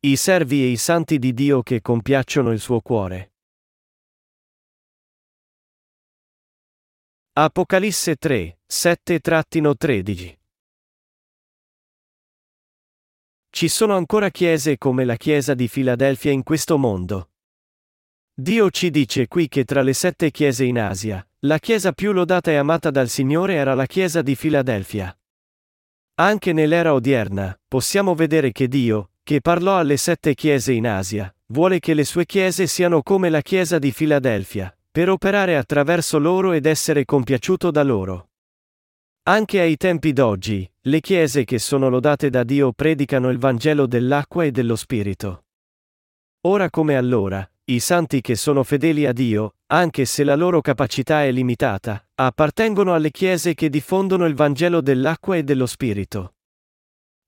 I servi e i santi di Dio che compiacciono il suo cuore. Apocalisse 3, 7-13 Ci sono ancora chiese come la chiesa di Filadelfia in questo mondo. Dio ci dice qui che tra le sette chiese in Asia, la chiesa più lodata e amata dal Signore era la chiesa di Filadelfia. Anche nell'era odierna, possiamo vedere che Dio, che parlò alle sette chiese in Asia, vuole che le sue chiese siano come la chiesa di Filadelfia, per operare attraverso loro ed essere compiaciuto da loro. Anche ai tempi d'oggi, le chiese che sono lodate da Dio predicano il Vangelo dell'acqua e dello Spirito. Ora come allora, i santi che sono fedeli a Dio, anche se la loro capacità è limitata, appartengono alle chiese che diffondono il Vangelo dell'acqua e dello Spirito.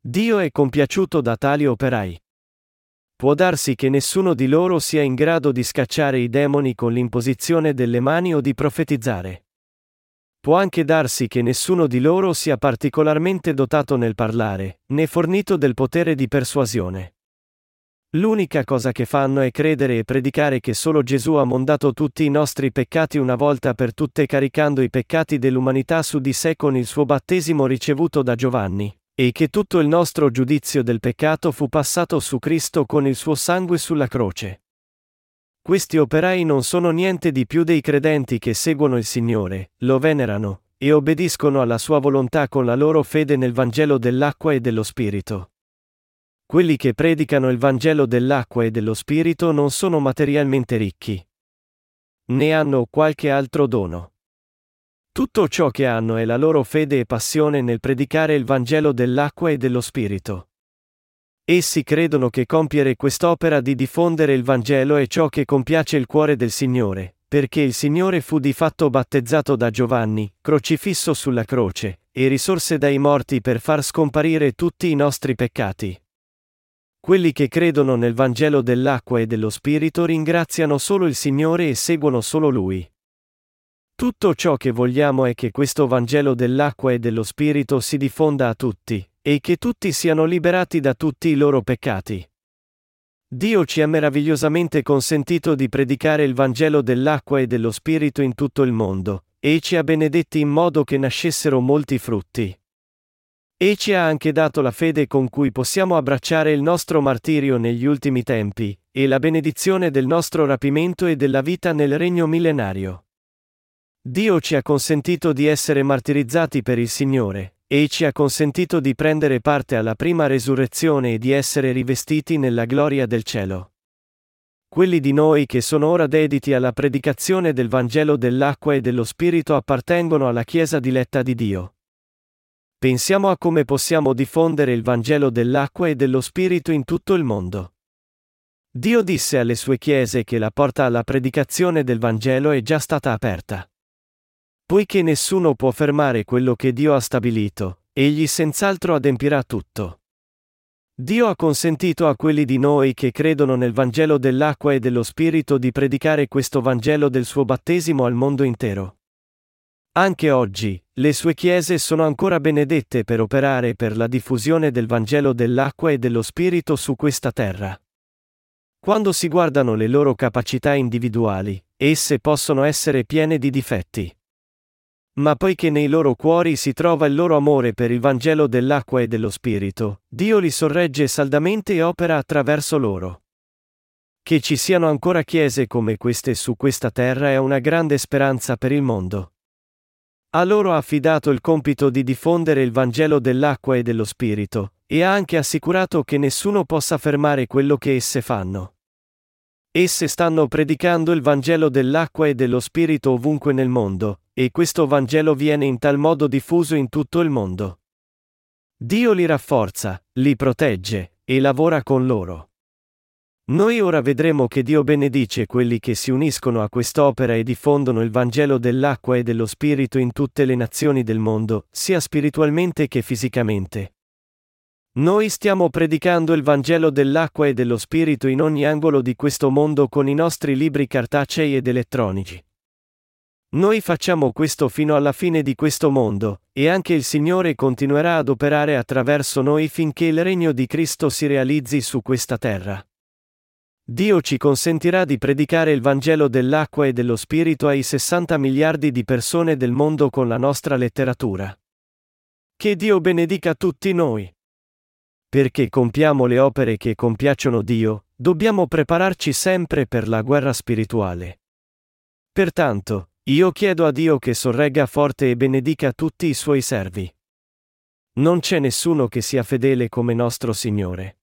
Dio è compiaciuto da tali operai. Può darsi che nessuno di loro sia in grado di scacciare i demoni con l'imposizione delle mani o di profetizzare. Può anche darsi che nessuno di loro sia particolarmente dotato nel parlare, né fornito del potere di persuasione. L'unica cosa che fanno è credere e predicare che solo Gesù ha mondato tutti i nostri peccati una volta per tutte caricando i peccati dell'umanità su di sé con il suo battesimo ricevuto da Giovanni, e che tutto il nostro giudizio del peccato fu passato su Cristo con il suo sangue sulla croce. Questi operai non sono niente di più dei credenti che seguono il Signore, lo venerano, e obbediscono alla sua volontà con la loro fede nel Vangelo dell'acqua e dello Spirito. Quelli che predicano il Vangelo dell'acqua e dello Spirito non sono materialmente ricchi. Ne hanno qualche altro dono. Tutto ciò che hanno è la loro fede e passione nel predicare il Vangelo dell'acqua e dello Spirito. Essi credono che compiere quest'opera di diffondere il Vangelo è ciò che compiace il cuore del Signore, perché il Signore fu di fatto battezzato da Giovanni, crocifisso sulla croce, e risorse dai morti per far scomparire tutti i nostri peccati. Quelli che credono nel Vangelo dell'acqua e dello Spirito ringraziano solo il Signore e seguono solo Lui. Tutto ciò che vogliamo è che questo Vangelo dell'acqua e dello Spirito si diffonda a tutti, e che tutti siano liberati da tutti i loro peccati. Dio ci ha meravigliosamente consentito di predicare il Vangelo dell'acqua e dello Spirito in tutto il mondo, e ci ha benedetti in modo che nascessero molti frutti. E ci ha anche dato la fede con cui possiamo abbracciare il nostro martirio negli ultimi tempi, e la benedizione del nostro rapimento e della vita nel regno millenario. Dio ci ha consentito di essere martirizzati per il Signore, e ci ha consentito di prendere parte alla prima resurrezione e di essere rivestiti nella gloria del cielo. Quelli di noi che sono ora dediti alla predicazione del Vangelo dell'acqua e dello Spirito appartengono alla Chiesa diletta di Dio. Pensiamo a come possiamo diffondere il Vangelo dell'acqua e dello Spirito in tutto il mondo. Dio disse alle sue chiese che la porta alla predicazione del Vangelo è già stata aperta. Poiché nessuno può fermare quello che Dio ha stabilito, egli senz'altro adempirà tutto. Dio ha consentito a quelli di noi che credono nel Vangelo dell'acqua e dello Spirito di predicare questo Vangelo del suo battesimo al mondo intero. Anche oggi, le sue chiese sono ancora benedette per operare per la diffusione del Vangelo dell'acqua e dello Spirito su questa terra. Quando si guardano le loro capacità individuali, esse possono essere piene di difetti. Ma poiché nei loro cuori si trova il loro amore per il Vangelo dell'acqua e dello Spirito, Dio li sorregge saldamente e opera attraverso loro. Che ci siano ancora chiese come queste su questa terra è una grande speranza per il mondo. A loro ha affidato il compito di diffondere il Vangelo dell'acqua e dello Spirito, e ha anche assicurato che nessuno possa fermare quello che esse fanno. Esse stanno predicando il Vangelo dell'acqua e dello Spirito ovunque nel mondo, e questo Vangelo viene in tal modo diffuso in tutto il mondo. Dio li rafforza, li protegge, e lavora con loro. Noi ora vedremo che Dio benedice quelli che si uniscono a quest'opera e diffondono il Vangelo dell'acqua e dello Spirito in tutte le nazioni del mondo, sia spiritualmente che fisicamente. Noi stiamo predicando il Vangelo dell'acqua e dello Spirito in ogni angolo di questo mondo con i nostri libri cartacei ed elettronici. Noi facciamo questo fino alla fine di questo mondo, e anche il Signore continuerà ad operare attraverso noi finché il regno di Cristo si realizzi su questa terra. Dio ci consentirà di predicare il Vangelo dell'acqua e dello Spirito ai 60 miliardi di persone del mondo con la nostra letteratura. Che Dio benedica tutti noi. Perché compiamo le opere che compiacciono Dio, dobbiamo prepararci sempre per la guerra spirituale. Pertanto, io chiedo a Dio che sorregga forte e benedica tutti i suoi servi. Non c'è nessuno che sia fedele come nostro Signore.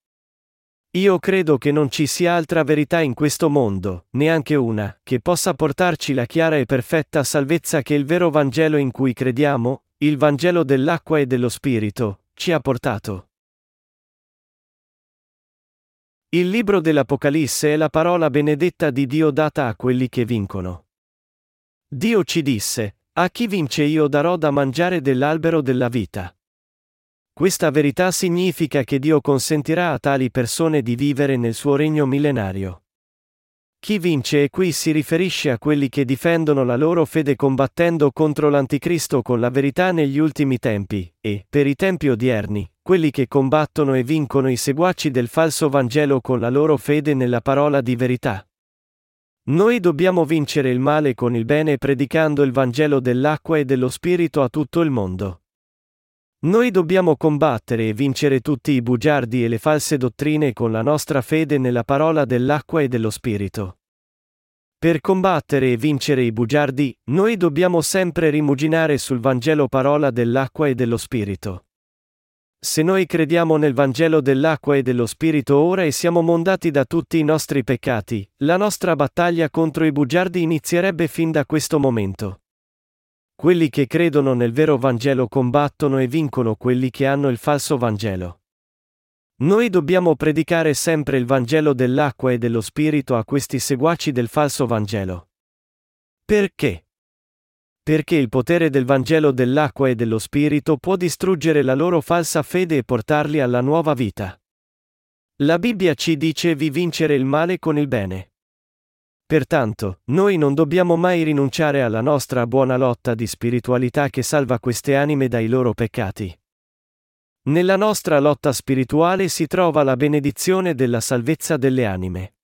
Io credo che non ci sia altra verità in questo mondo, neanche una, che possa portarci la chiara e perfetta salvezza che il vero Vangelo in cui crediamo, il Vangelo dell'acqua e dello Spirito, ci ha portato. Il libro dell'Apocalisse è la parola benedetta di Dio data a quelli che vincono. Dio ci disse, a chi vince io darò da mangiare dell'albero della vita. Questa verità significa che Dio consentirà a tali persone di vivere nel suo regno millenario. Chi vince e qui si riferisce a quelli che difendono la loro fede combattendo contro l'Anticristo con la verità negli ultimi tempi, e, per i tempi odierni, quelli che combattono e vincono i seguaci del falso Vangelo con la loro fede nella parola di verità. Noi dobbiamo vincere il male con il bene predicando il Vangelo dell'acqua e dello Spirito a tutto il mondo. Noi dobbiamo combattere e vincere tutti i bugiardi e le false dottrine con la nostra fede nella parola dell'acqua e dello Spirito. Per combattere e vincere i bugiardi, noi dobbiamo sempre rimuginare sul Vangelo parola dell'acqua e dello Spirito. Se noi crediamo nel Vangelo dell'acqua e dello Spirito ora e siamo mondati da tutti i nostri peccati, la nostra battaglia contro i bugiardi inizierebbe fin da questo momento. Quelli che credono nel vero Vangelo combattono e vincono quelli che hanno il falso Vangelo. Noi dobbiamo predicare sempre il Vangelo dell'acqua e dello Spirito a questi seguaci del falso Vangelo. Perché? perché il potere del Vangelo dell'acqua e dello Spirito può distruggere la loro falsa fede e portarli alla nuova vita. La Bibbia ci dice vi vincere il male con il bene. Pertanto, noi non dobbiamo mai rinunciare alla nostra buona lotta di spiritualità che salva queste anime dai loro peccati. Nella nostra lotta spirituale si trova la benedizione della salvezza delle anime.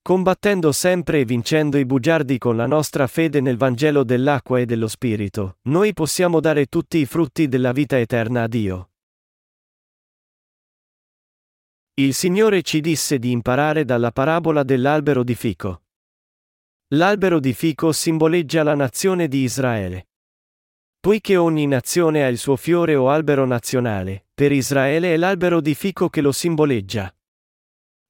Combattendo sempre e vincendo i bugiardi con la nostra fede nel Vangelo dell'acqua e dello Spirito, noi possiamo dare tutti i frutti della vita eterna a Dio. Il Signore ci disse di imparare dalla parabola dell'albero di fico. L'albero di fico simboleggia la nazione di Israele. Poiché ogni nazione ha il suo fiore o albero nazionale, per Israele è l'albero di fico che lo simboleggia.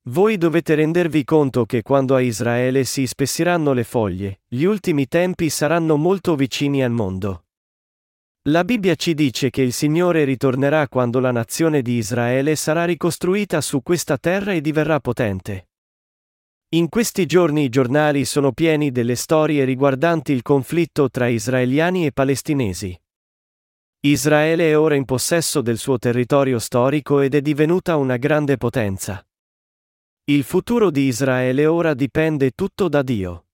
Voi dovete rendervi conto che quando a Israele si spessiranno le foglie, gli ultimi tempi saranno molto vicini al mondo. La Bibbia ci dice che il Signore ritornerà quando la nazione di Israele sarà ricostruita su questa terra e diverrà potente. In questi giorni i giornali sono pieni delle storie riguardanti il conflitto tra israeliani e palestinesi. Israele è ora in possesso del suo territorio storico ed è divenuta una grande potenza. Il futuro di Israele ora dipende tutto da Dio.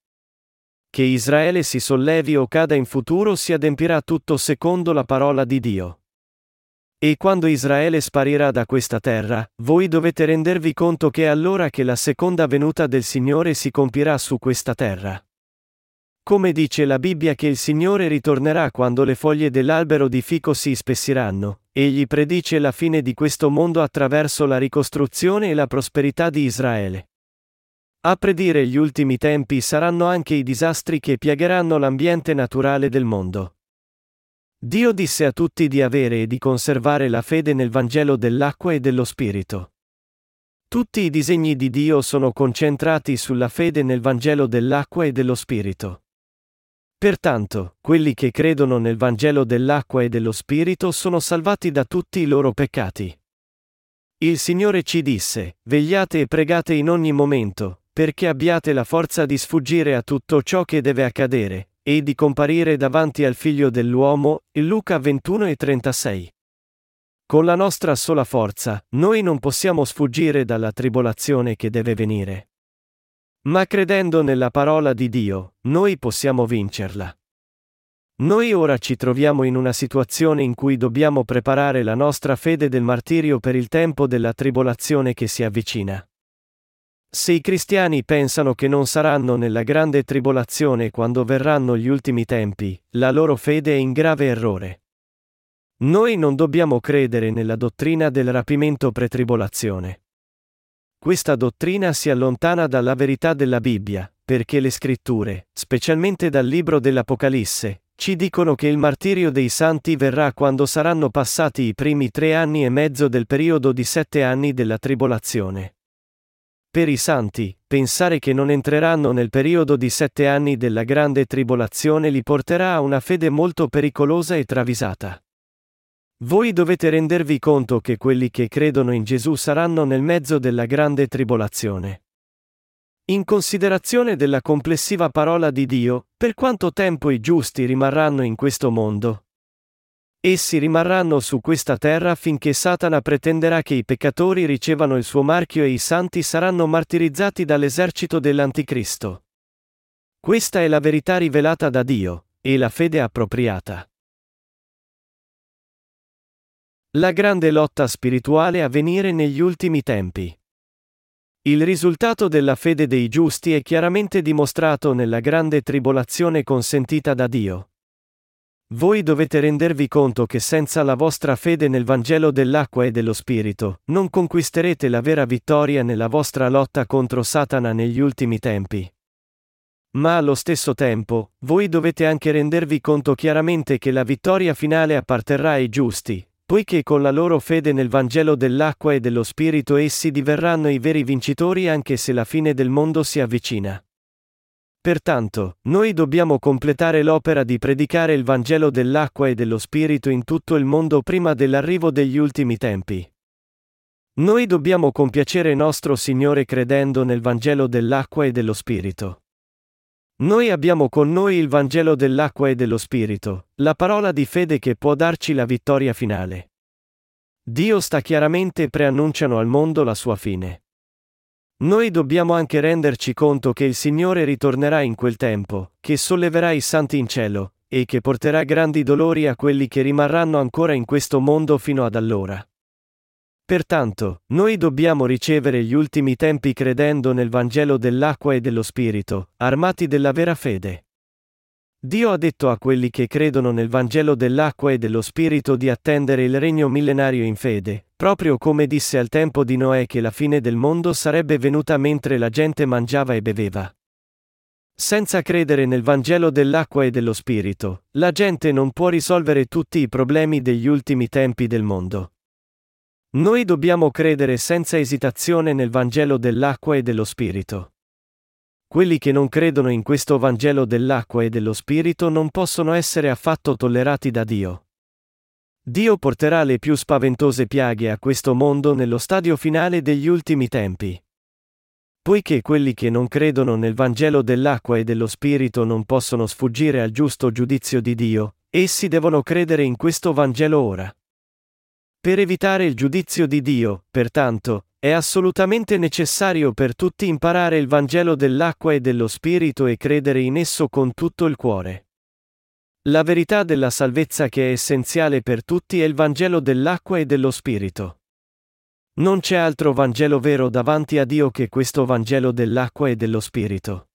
Che Israele si sollevi o cada in futuro si adempirà tutto secondo la parola di Dio. E quando Israele sparirà da questa terra, voi dovete rendervi conto che è allora che la seconda venuta del Signore si compirà su questa terra. Come dice la Bibbia che il Signore ritornerà quando le foglie dell'albero di fico si spessiranno, egli predice la fine di questo mondo attraverso la ricostruzione e la prosperità di Israele. A predire gli ultimi tempi saranno anche i disastri che piagheranno l'ambiente naturale del mondo. Dio disse a tutti di avere e di conservare la fede nel Vangelo dell'acqua e dello Spirito. Tutti i disegni di Dio sono concentrati sulla fede nel Vangelo dell'acqua e dello Spirito. Pertanto, quelli che credono nel Vangelo dell'acqua e dello Spirito sono salvati da tutti i loro peccati. Il Signore ci disse, vegliate e pregate in ogni momento, perché abbiate la forza di sfuggire a tutto ciò che deve accadere, e di comparire davanti al Figlio dell'uomo, in Luca 21 e 36. Con la nostra sola forza, noi non possiamo sfuggire dalla tribolazione che deve venire. Ma credendo nella parola di Dio, noi possiamo vincerla. Noi ora ci troviamo in una situazione in cui dobbiamo preparare la nostra fede del martirio per il tempo della tribolazione che si avvicina. Se i cristiani pensano che non saranno nella grande tribolazione quando verranno gli ultimi tempi, la loro fede è in grave errore. Noi non dobbiamo credere nella dottrina del rapimento pretribolazione. Questa dottrina si allontana dalla verità della Bibbia, perché le scritture, specialmente dal libro dell'Apocalisse, ci dicono che il martirio dei santi verrà quando saranno passati i primi tre anni e mezzo del periodo di sette anni della tribolazione. Per i santi, pensare che non entreranno nel periodo di sette anni della grande tribolazione li porterà a una fede molto pericolosa e travisata. Voi dovete rendervi conto che quelli che credono in Gesù saranno nel mezzo della grande tribolazione. In considerazione della complessiva parola di Dio, per quanto tempo i giusti rimarranno in questo mondo? Essi rimarranno su questa terra finché Satana pretenderà che i peccatori ricevano il suo marchio e i santi saranno martirizzati dall'esercito dell'Anticristo. Questa è la verità rivelata da Dio, e la fede appropriata. La grande lotta spirituale a venire negli ultimi tempi. Il risultato della fede dei giusti è chiaramente dimostrato nella grande tribolazione consentita da Dio. Voi dovete rendervi conto che senza la vostra fede nel Vangelo dell'acqua e dello Spirito, non conquisterete la vera vittoria nella vostra lotta contro Satana negli ultimi tempi. Ma allo stesso tempo, voi dovete anche rendervi conto chiaramente che la vittoria finale apparterrà ai giusti, poiché con la loro fede nel Vangelo dell'acqua e dello Spirito essi diverranno i veri vincitori anche se la fine del mondo si avvicina. Pertanto, noi dobbiamo completare l'opera di predicare il Vangelo dell'acqua e dello Spirito in tutto il mondo prima dell'arrivo degli ultimi tempi. Noi dobbiamo compiacere nostro Signore credendo nel Vangelo dell'acqua e dello Spirito. Noi abbiamo con noi il Vangelo dell'acqua e dello Spirito, la parola di fede che può darci la vittoria finale. Dio sta chiaramente preannunciano al mondo la sua fine. Noi dobbiamo anche renderci conto che il Signore ritornerà in quel tempo, che solleverà i santi in cielo, e che porterà grandi dolori a quelli che rimarranno ancora in questo mondo fino ad allora. Pertanto, noi dobbiamo ricevere gli ultimi tempi credendo nel Vangelo dell'acqua e dello Spirito, armati della vera fede. Dio ha detto a quelli che credono nel Vangelo dell'acqua e dello Spirito di attendere il regno millenario in fede, proprio come disse al tempo di Noè che la fine del mondo sarebbe venuta mentre la gente mangiava e beveva. Senza credere nel Vangelo dell'acqua e dello Spirito, la gente non può risolvere tutti i problemi degli ultimi tempi del mondo. Noi dobbiamo credere senza esitazione nel Vangelo dell'acqua e dello Spirito. Quelli che non credono in questo Vangelo dell'acqua e dello Spirito non possono essere affatto tollerati da Dio. Dio porterà le più spaventose piaghe a questo mondo nello stadio finale degli ultimi tempi. Poiché quelli che non credono nel Vangelo dell'acqua e dello Spirito non possono sfuggire al giusto giudizio di Dio, essi devono credere in questo Vangelo ora. Per evitare il giudizio di Dio, pertanto, è assolutamente necessario per tutti imparare il Vangelo dell'acqua e dello Spirito e credere in esso con tutto il cuore. La verità della salvezza che è essenziale per tutti è il Vangelo dell'acqua e dello Spirito. Non c'è altro Vangelo vero davanti a Dio che questo Vangelo dell'acqua e dello Spirito.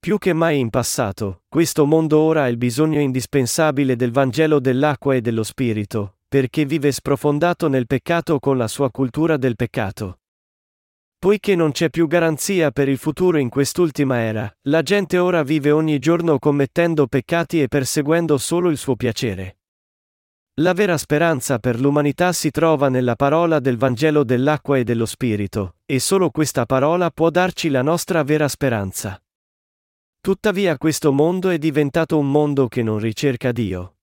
Più che mai in passato, questo mondo ora ha il bisogno indispensabile del Vangelo dell'acqua e dello Spirito, perché vive sprofondato nel peccato con la sua cultura del peccato. Poiché non c'è più garanzia per il futuro in quest'ultima era, la gente ora vive ogni giorno commettendo peccati e perseguendo solo il suo piacere. La vera speranza per l'umanità si trova nella parola del Vangelo dell'acqua e dello Spirito, e solo questa parola può darci la nostra vera speranza. Tuttavia questo mondo è diventato un mondo che non ricerca Dio.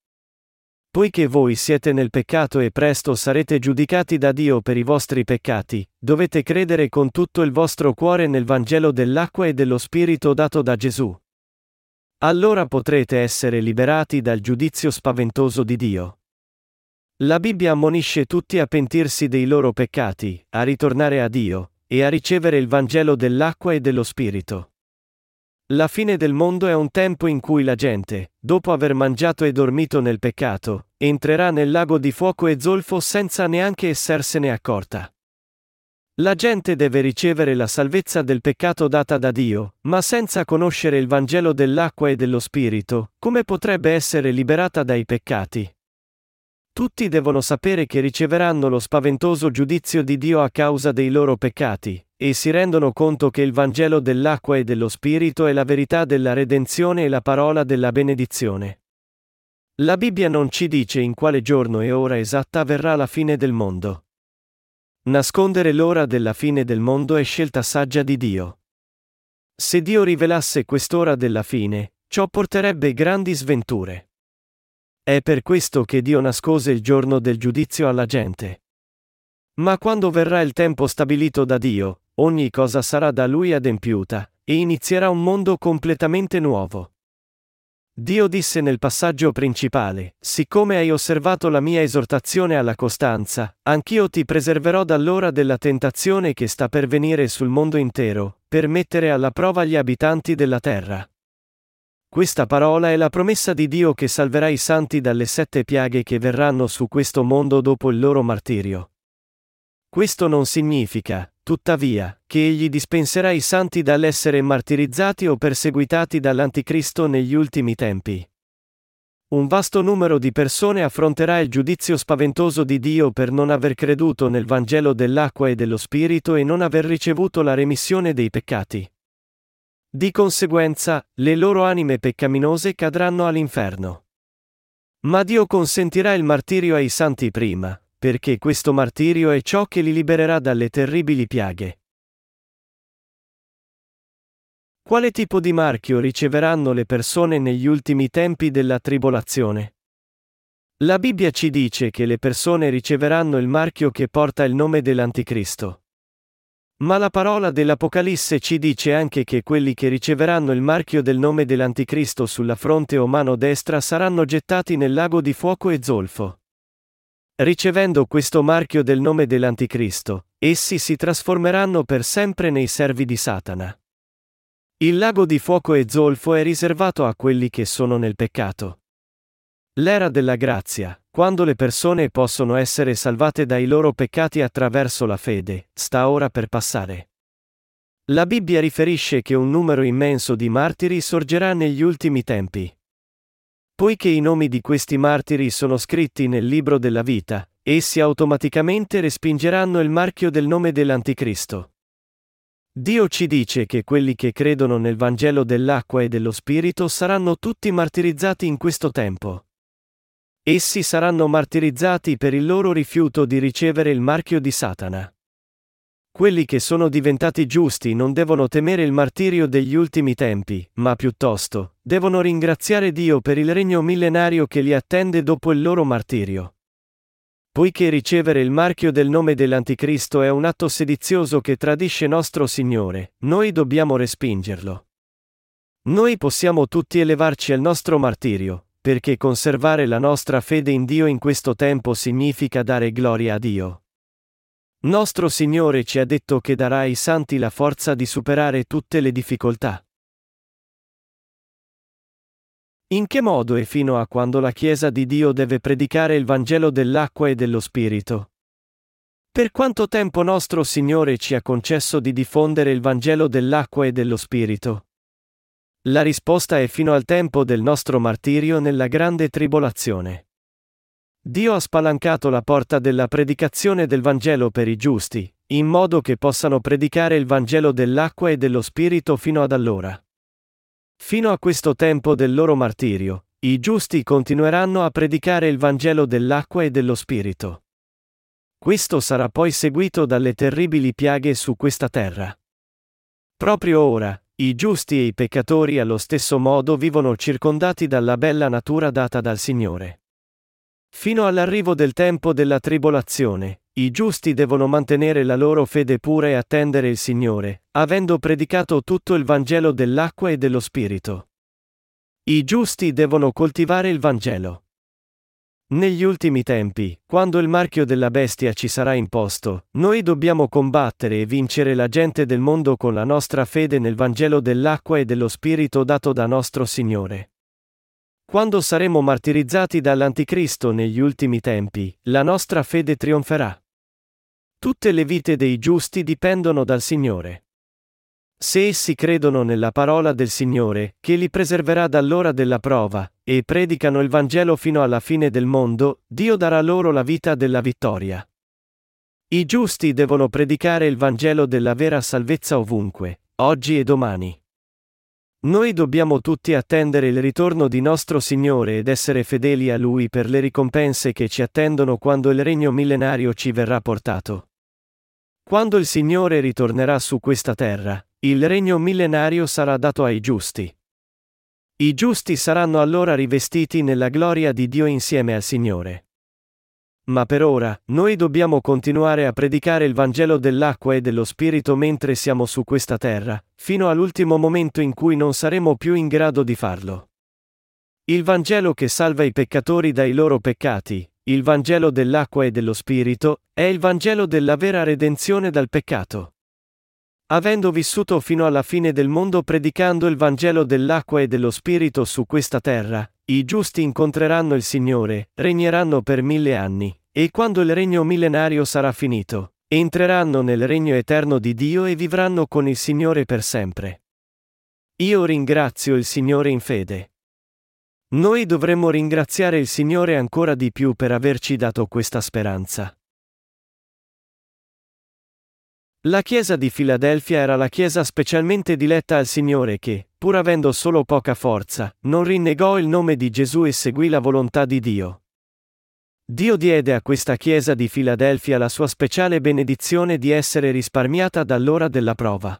Poiché voi siete nel peccato e presto sarete giudicati da Dio per i vostri peccati, dovete credere con tutto il vostro cuore nel Vangelo dell'acqua e dello Spirito dato da Gesù. Allora potrete essere liberati dal giudizio spaventoso di Dio. La Bibbia ammonisce tutti a pentirsi dei loro peccati, a ritornare a Dio, e a ricevere il Vangelo dell'acqua e dello Spirito. La fine del mondo è un tempo in cui la gente, dopo aver mangiato e dormito nel peccato, entrerà nel lago di fuoco e zolfo senza neanche essersene accorta. La gente deve ricevere la salvezza del peccato data da Dio, ma senza conoscere il Vangelo dell'acqua e dello Spirito, come potrebbe essere liberata dai peccati? Tutti devono sapere che riceveranno lo spaventoso giudizio di Dio a causa dei loro peccati, e si rendono conto che il Vangelo dell'acqua e dello Spirito è la verità della redenzione e la parola della benedizione. La Bibbia non ci dice in quale giorno e ora esatta avverrà la fine del mondo. Nascondere l'ora della fine del mondo è scelta saggia di Dio. Se Dio rivelasse quest'ora della fine, ciò porterebbe grandi sventure. È per questo che Dio nascose il giorno del giudizio alla gente. Ma quando verrà il tempo stabilito da Dio, ogni cosa sarà da lui adempiuta, e inizierà un mondo completamente nuovo. Dio disse nel passaggio principale, siccome hai osservato la mia esortazione alla costanza, anch'io ti preserverò dall'ora della tentazione che sta per venire sul mondo intero, per mettere alla prova gli abitanti della terra. Questa parola è la promessa di Dio che salverà i santi dalle sette piaghe che verranno su questo mondo dopo il loro martirio. Questo non significa, tuttavia, che egli dispenserà i santi dall'essere martirizzati o perseguitati dall'Anticristo negli ultimi tempi. Un vasto numero di persone affronterà il giudizio spaventoso di Dio per non aver creduto nel Vangelo dell'acqua e dello Spirito e non aver ricevuto la remissione dei peccati. Di conseguenza, le loro anime peccaminose cadranno all'inferno. Ma Dio consentirà il martirio ai santi prima, perché questo martirio è ciò che li libererà dalle terribili piaghe. Quale tipo di marchio riceveranno le persone negli ultimi tempi della tribolazione? La Bibbia ci dice che le persone riceveranno il marchio che porta il nome dell'Anticristo. Ma la parola dell'Apocalisse ci dice anche che quelli che riceveranno il marchio del nome dell'Anticristo sulla fronte o mano destra saranno gettati nel lago di fuoco e zolfo. Ricevendo questo marchio del nome dell'Anticristo, essi si trasformeranno per sempre nei servi di Satana. Il lago di fuoco e zolfo è riservato a quelli che sono nel peccato. L'era della grazia, quando le persone possono essere salvate dai loro peccati attraverso la fede, sta ora per passare. La Bibbia riferisce che un numero immenso di martiri sorgerà negli ultimi tempi. Poiché i nomi di questi martiri sono scritti nel libro della vita, essi automaticamente respingeranno il marchio del nome dell'Anticristo. Dio ci dice che quelli che credono nel Vangelo dell'acqua e dello Spirito saranno tutti martirizzati in questo tempo. Essi saranno martirizzati per il loro rifiuto di ricevere il marchio di Satana. Quelli che sono diventati giusti non devono temere il martirio degli ultimi tempi, ma piuttosto, devono ringraziare Dio per il regno millenario che li attende dopo il loro martirio. Poiché ricevere il marchio del nome dell'Anticristo è un atto sedizioso che tradisce nostro Signore, noi dobbiamo respingerlo. Noi possiamo tutti elevarci al nostro martirio, perché conservare la nostra fede in Dio in questo tempo significa dare gloria a Dio. Nostro Signore ci ha detto che darà ai santi la forza di superare tutte le difficoltà. In che modo e fino a quando la Chiesa di Dio deve predicare il Vangelo dell'acqua e dello Spirito? Per quanto tempo nostro Signore ci ha concesso di diffondere il Vangelo dell'acqua e dello Spirito? La risposta è fino al tempo del nostro martirio nella grande tribolazione. Dio ha spalancato la porta della predicazione del Vangelo per i giusti, in modo che possano predicare il Vangelo dell'acqua e dello Spirito fino ad allora. Fino a questo tempo del loro martirio, i giusti continueranno a predicare il Vangelo dell'acqua e dello Spirito. Questo sarà poi seguito dalle terribili piaghe su questa terra. Proprio ora, i giusti e i peccatori allo stesso modo vivono circondati dalla bella natura data dal Signore. Fino all'arrivo del tempo della tribolazione, i giusti devono mantenere la loro fede pura e attendere il Signore, avendo predicato tutto il Vangelo dell'acqua e dello Spirito. I giusti devono coltivare il Vangelo. Negli ultimi tempi, quando il marchio della bestia ci sarà imposto, noi dobbiamo combattere e vincere la gente del mondo con la nostra fede nel Vangelo dell'acqua e dello Spirito dato da nostro Signore. Quando saremo martirizzati dall'Anticristo negli ultimi tempi, la nostra fede trionferà. Tutte le vite dei giusti dipendono dal Signore. Se essi credono nella parola del Signore, che li preserverà dall'ora della prova, e predicano il Vangelo fino alla fine del mondo, Dio darà loro la vita della vittoria. I giusti devono predicare il Vangelo della vera salvezza ovunque, oggi e domani. Noi dobbiamo tutti attendere il ritorno di nostro Signore ed essere fedeli a Lui per le ricompense che ci attendono quando il regno millenario ci verrà portato. Quando il Signore ritornerà su questa terra, il regno millenario sarà dato ai giusti. I giusti saranno allora rivestiti nella gloria di Dio insieme al Signore. Ma per ora, noi dobbiamo continuare a predicare il Vangelo dell'acqua e dello Spirito mentre siamo su questa terra, fino all'ultimo momento in cui non saremo più in grado di farlo. Il Vangelo che salva i peccatori dai loro peccati, il Vangelo dell'acqua e dello Spirito, è il Vangelo della vera redenzione dal peccato. Avendo vissuto fino alla fine del mondo predicando il Vangelo dell'acqua e dello Spirito su questa terra, i giusti incontreranno il Signore, regneranno per mille anni, e quando il regno millenario sarà finito, entreranno nel regno eterno di Dio e vivranno con il Signore per sempre. Io ringrazio il Signore in fede. Noi dovremmo ringraziare il Signore ancora di più per averci dato questa speranza. La chiesa di Filadelfia era la chiesa specialmente diletta al Signore che, pur avendo solo poca forza, non rinnegò il nome di Gesù e seguì la volontà di Dio. Dio diede a questa chiesa di Filadelfia la sua speciale benedizione di essere risparmiata dall'ora della prova.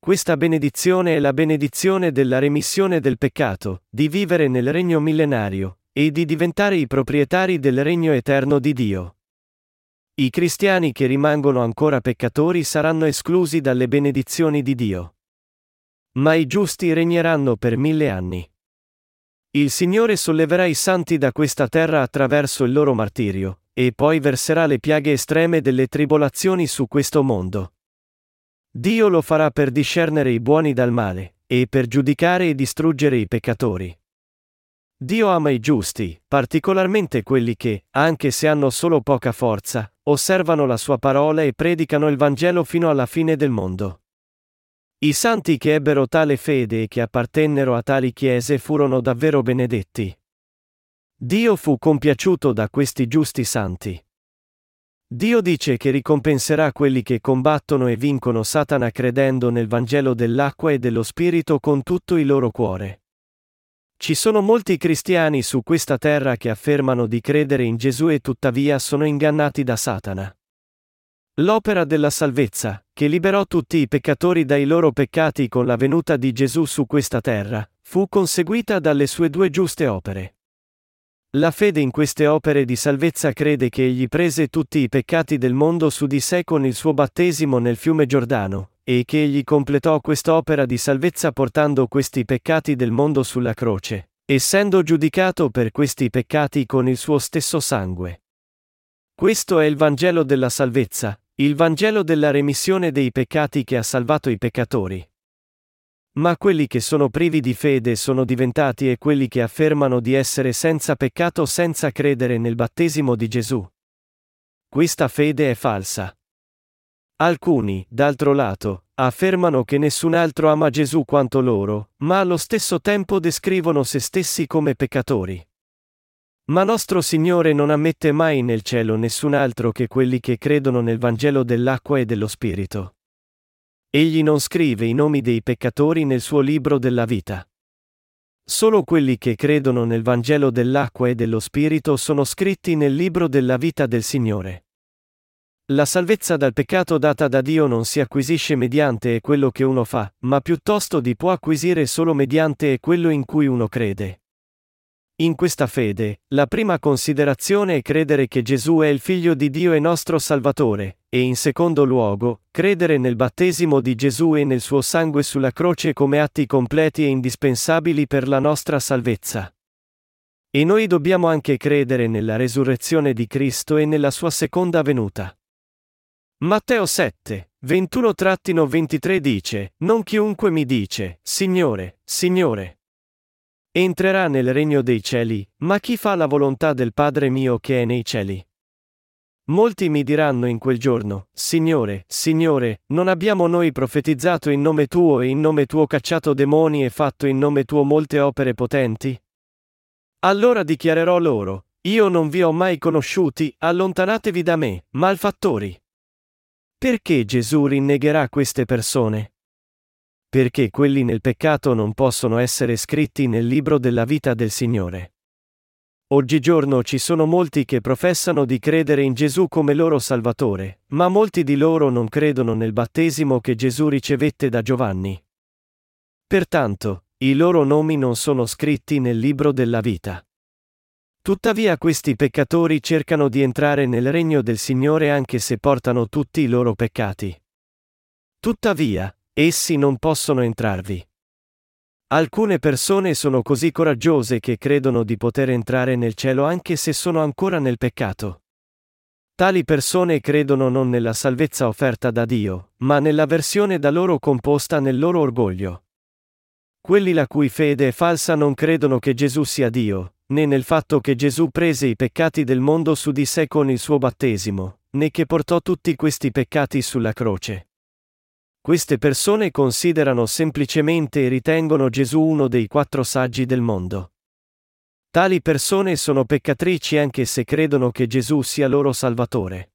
Questa benedizione è la benedizione della remissione del peccato, di vivere nel regno millenario, e di diventare i proprietari del regno eterno di Dio. I cristiani che rimangono ancora peccatori saranno esclusi dalle benedizioni di Dio. Ma i giusti regneranno per mille anni. Il Signore solleverà i santi da questa terra attraverso il loro martirio, e poi verserà le piaghe estreme delle tribolazioni su questo mondo. Dio lo farà per discernere i buoni dal male, e per giudicare e distruggere i peccatori. Dio ama i giusti, particolarmente quelli che, anche se hanno solo poca forza, osservano la sua parola e predicano il Vangelo fino alla fine del mondo. I santi che ebbero tale fede e che appartennero a tali chiese furono davvero benedetti. Dio fu compiaciuto da questi giusti santi. Dio dice che ricompenserà quelli che combattono e vincono Satana credendo nel Vangelo dell'acqua e dello Spirito con tutto il loro cuore. Ci sono molti cristiani su questa terra che affermano di credere in Gesù e tuttavia sono ingannati da Satana. L'opera della salvezza, che liberò tutti i peccatori dai loro peccati con la venuta di Gesù su questa terra, fu conseguita dalle sue due giuste opere. La fede in queste opere di salvezza crede che egli prese tutti i peccati del mondo su di sé con il suo battesimo nel fiume Giordano, e che egli completò quest'opera di salvezza portando questi peccati del mondo sulla croce, essendo giudicato per questi peccati con il suo stesso sangue. Questo è il Vangelo della salvezza, il Vangelo della remissione dei peccati che ha salvato i peccatori. Ma quelli che sono privi di fede sono diventati e quelli che affermano di essere senza peccato senza credere nel battesimo di Gesù. Questa fede è falsa. Alcuni, d'altro lato, affermano che nessun altro ama Gesù quanto loro, ma allo stesso tempo descrivono se stessi come peccatori. Ma nostro Signore non ammette mai nel cielo nessun altro che quelli che credono nel Vangelo dell'acqua e dello Spirito. Egli non scrive i nomi dei peccatori nel suo libro della vita. Solo quelli che credono nel Vangelo dell'acqua e dello Spirito sono scritti nel libro della vita del Signore. La salvezza dal peccato data da Dio non si acquisisce mediante quello che uno fa, ma piuttosto di può acquisire solo mediante quello in cui uno crede. In questa fede, la prima considerazione è credere che Gesù è il Figlio di Dio e nostro Salvatore, e in secondo luogo, credere nel battesimo di Gesù e nel suo sangue sulla croce come atti completi e indispensabili per la nostra salvezza. E noi dobbiamo anche credere nella resurrezione di Cristo e nella sua seconda venuta. Matteo 7, 21-23 dice, Non chiunque mi dice, Signore, Signore. Entrerà nel regno dei cieli, ma chi fa la volontà del Padre mio che è nei cieli. Molti mi diranno in quel giorno, Signore, Signore, non abbiamo noi profetizzato in nome tuo e in nome tuo cacciato demoni e fatto in nome tuo molte opere potenti? Allora dichiarerò loro, io non vi ho mai conosciuti, allontanatevi da me, malfattori. Perché Gesù rinnegherà queste persone? Perché quelli nel peccato non possono essere scritti nel libro della vita del Signore. Oggigiorno ci sono molti che professano di credere in Gesù come loro Salvatore, ma molti di loro non credono nel battesimo che Gesù ricevette da Giovanni. Pertanto, i loro nomi non sono scritti nel libro della vita. Tuttavia questi peccatori cercano di entrare nel regno del Signore anche se portano tutti i loro peccati. Tuttavia, essi non possono entrarvi. Alcune persone sono così coraggiose che credono di poter entrare nel cielo anche se sono ancora nel peccato. Tali persone credono non nella salvezza offerta da Dio, ma nella versione da loro composta nel loro orgoglio. Quelli la cui fede è falsa non credono che Gesù sia Dio, né nel fatto che Gesù prese i peccati del mondo su di sé con il suo battesimo, né che portò tutti questi peccati sulla croce. Queste persone considerano semplicemente e ritengono Gesù uno dei quattro saggi del mondo. Tali persone sono peccatrici anche se credono che Gesù sia loro Salvatore.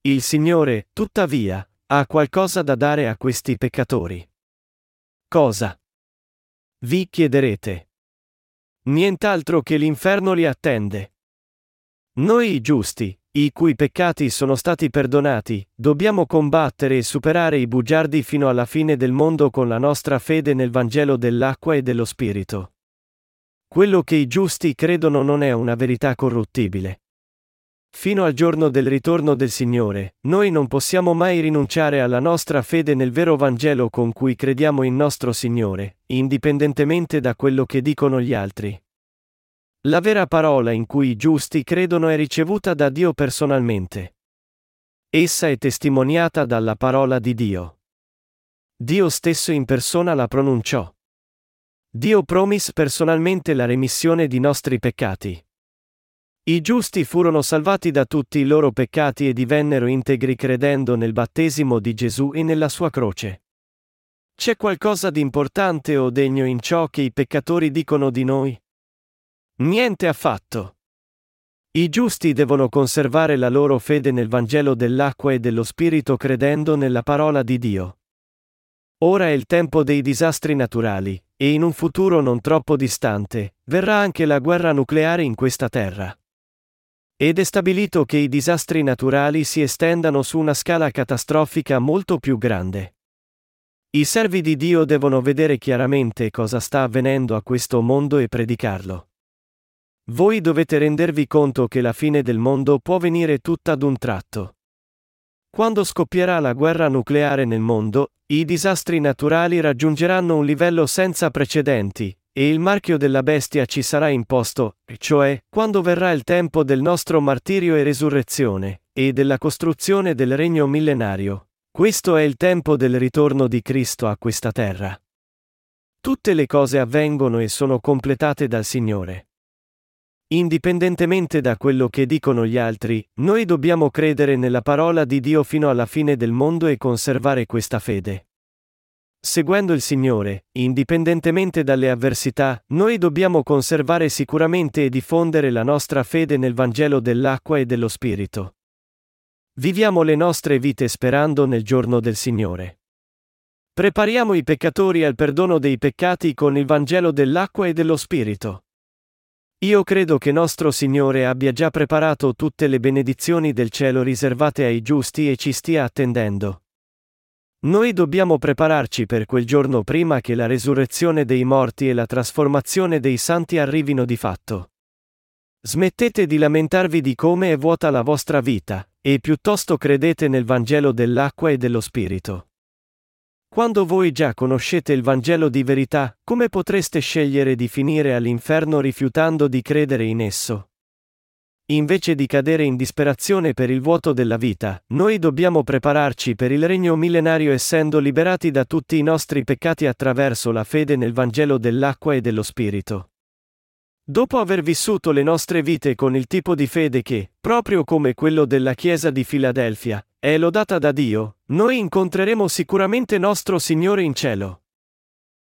Il Signore, tuttavia, ha qualcosa da dare a questi peccatori. Cosa? Vi chiederete. Nient'altro che l'inferno li attende. Noi giusti, i cui peccati sono stati perdonati, dobbiamo combattere e superare i bugiardi fino alla fine del mondo con la nostra fede nel Vangelo dell'acqua e dello Spirito. Quello che i giusti credono non è una verità corruttibile. Fino al giorno del ritorno del Signore, noi non possiamo mai rinunciare alla nostra fede nel vero Vangelo con cui crediamo in nostro Signore, indipendentemente da quello che dicono gli altri. La vera parola in cui i giusti credono è ricevuta da Dio personalmente. Essa è testimoniata dalla parola di Dio. Dio stesso in persona la pronunciò. Dio promise personalmente la remissione di nostri peccati. I giusti furono salvati da tutti i loro peccati e divennero integri credendo nel battesimo di Gesù e nella sua croce. C'è qualcosa di importante o degno in ciò che i peccatori dicono di noi? Niente affatto. I giusti devono conservare la loro fede nel Vangelo dell'acqua e dello Spirito credendo nella parola di Dio. Ora è il tempo dei disastri naturali, e in un futuro non troppo distante, verrà anche la guerra nucleare in questa terra. Ed è stabilito che i disastri naturali si estendano su una scala catastrofica molto più grande. I servi di Dio devono vedere chiaramente cosa sta avvenendo a questo mondo e predicarlo. Voi dovete rendervi conto che la fine del mondo può venire tutta ad un tratto. Quando scoppierà la guerra nucleare nel mondo, i disastri naturali raggiungeranno un livello senza precedenti, e il marchio della bestia ci sarà imposto, cioè, quando verrà il tempo del nostro martirio e resurrezione, e della costruzione del regno millenario. Questo è il tempo del ritorno di Cristo a questa terra. Tutte le cose avvengono e sono completate dal Signore. Indipendentemente da quello che dicono gli altri, noi dobbiamo credere nella parola di Dio fino alla fine del mondo e conservare questa fede. Seguendo il Signore, indipendentemente dalle avversità, noi dobbiamo conservare sicuramente e diffondere la nostra fede nel Vangelo dell'acqua e dello Spirito. Viviamo le nostre vite sperando nel giorno del Signore. Prepariamo i peccatori al perdono dei peccati con il Vangelo dell'acqua e dello Spirito. Io credo che nostro Signore abbia già preparato tutte le benedizioni del cielo riservate ai giusti e ci stia attendendo. Noi dobbiamo prepararci per quel giorno prima che la resurrezione dei morti e la trasformazione dei santi arrivino di fatto. Smettete di lamentarvi di come è vuota la vostra vita, e piuttosto credete nel Vangelo dell'acqua e dello Spirito. Quando voi già conoscete il Vangelo di verità, come potreste scegliere di finire all'inferno rifiutando di credere in esso? Invece di cadere in disperazione per il vuoto della vita, noi dobbiamo prepararci per il regno millenario essendo liberati da tutti i nostri peccati attraverso la fede nel Vangelo dell'acqua e dello Spirito. Dopo aver vissuto le nostre vite con il tipo di fede che, proprio come quello della Chiesa di Filadelfia, è lodata da Dio, noi incontreremo sicuramente nostro Signore in cielo.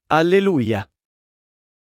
Alleluia!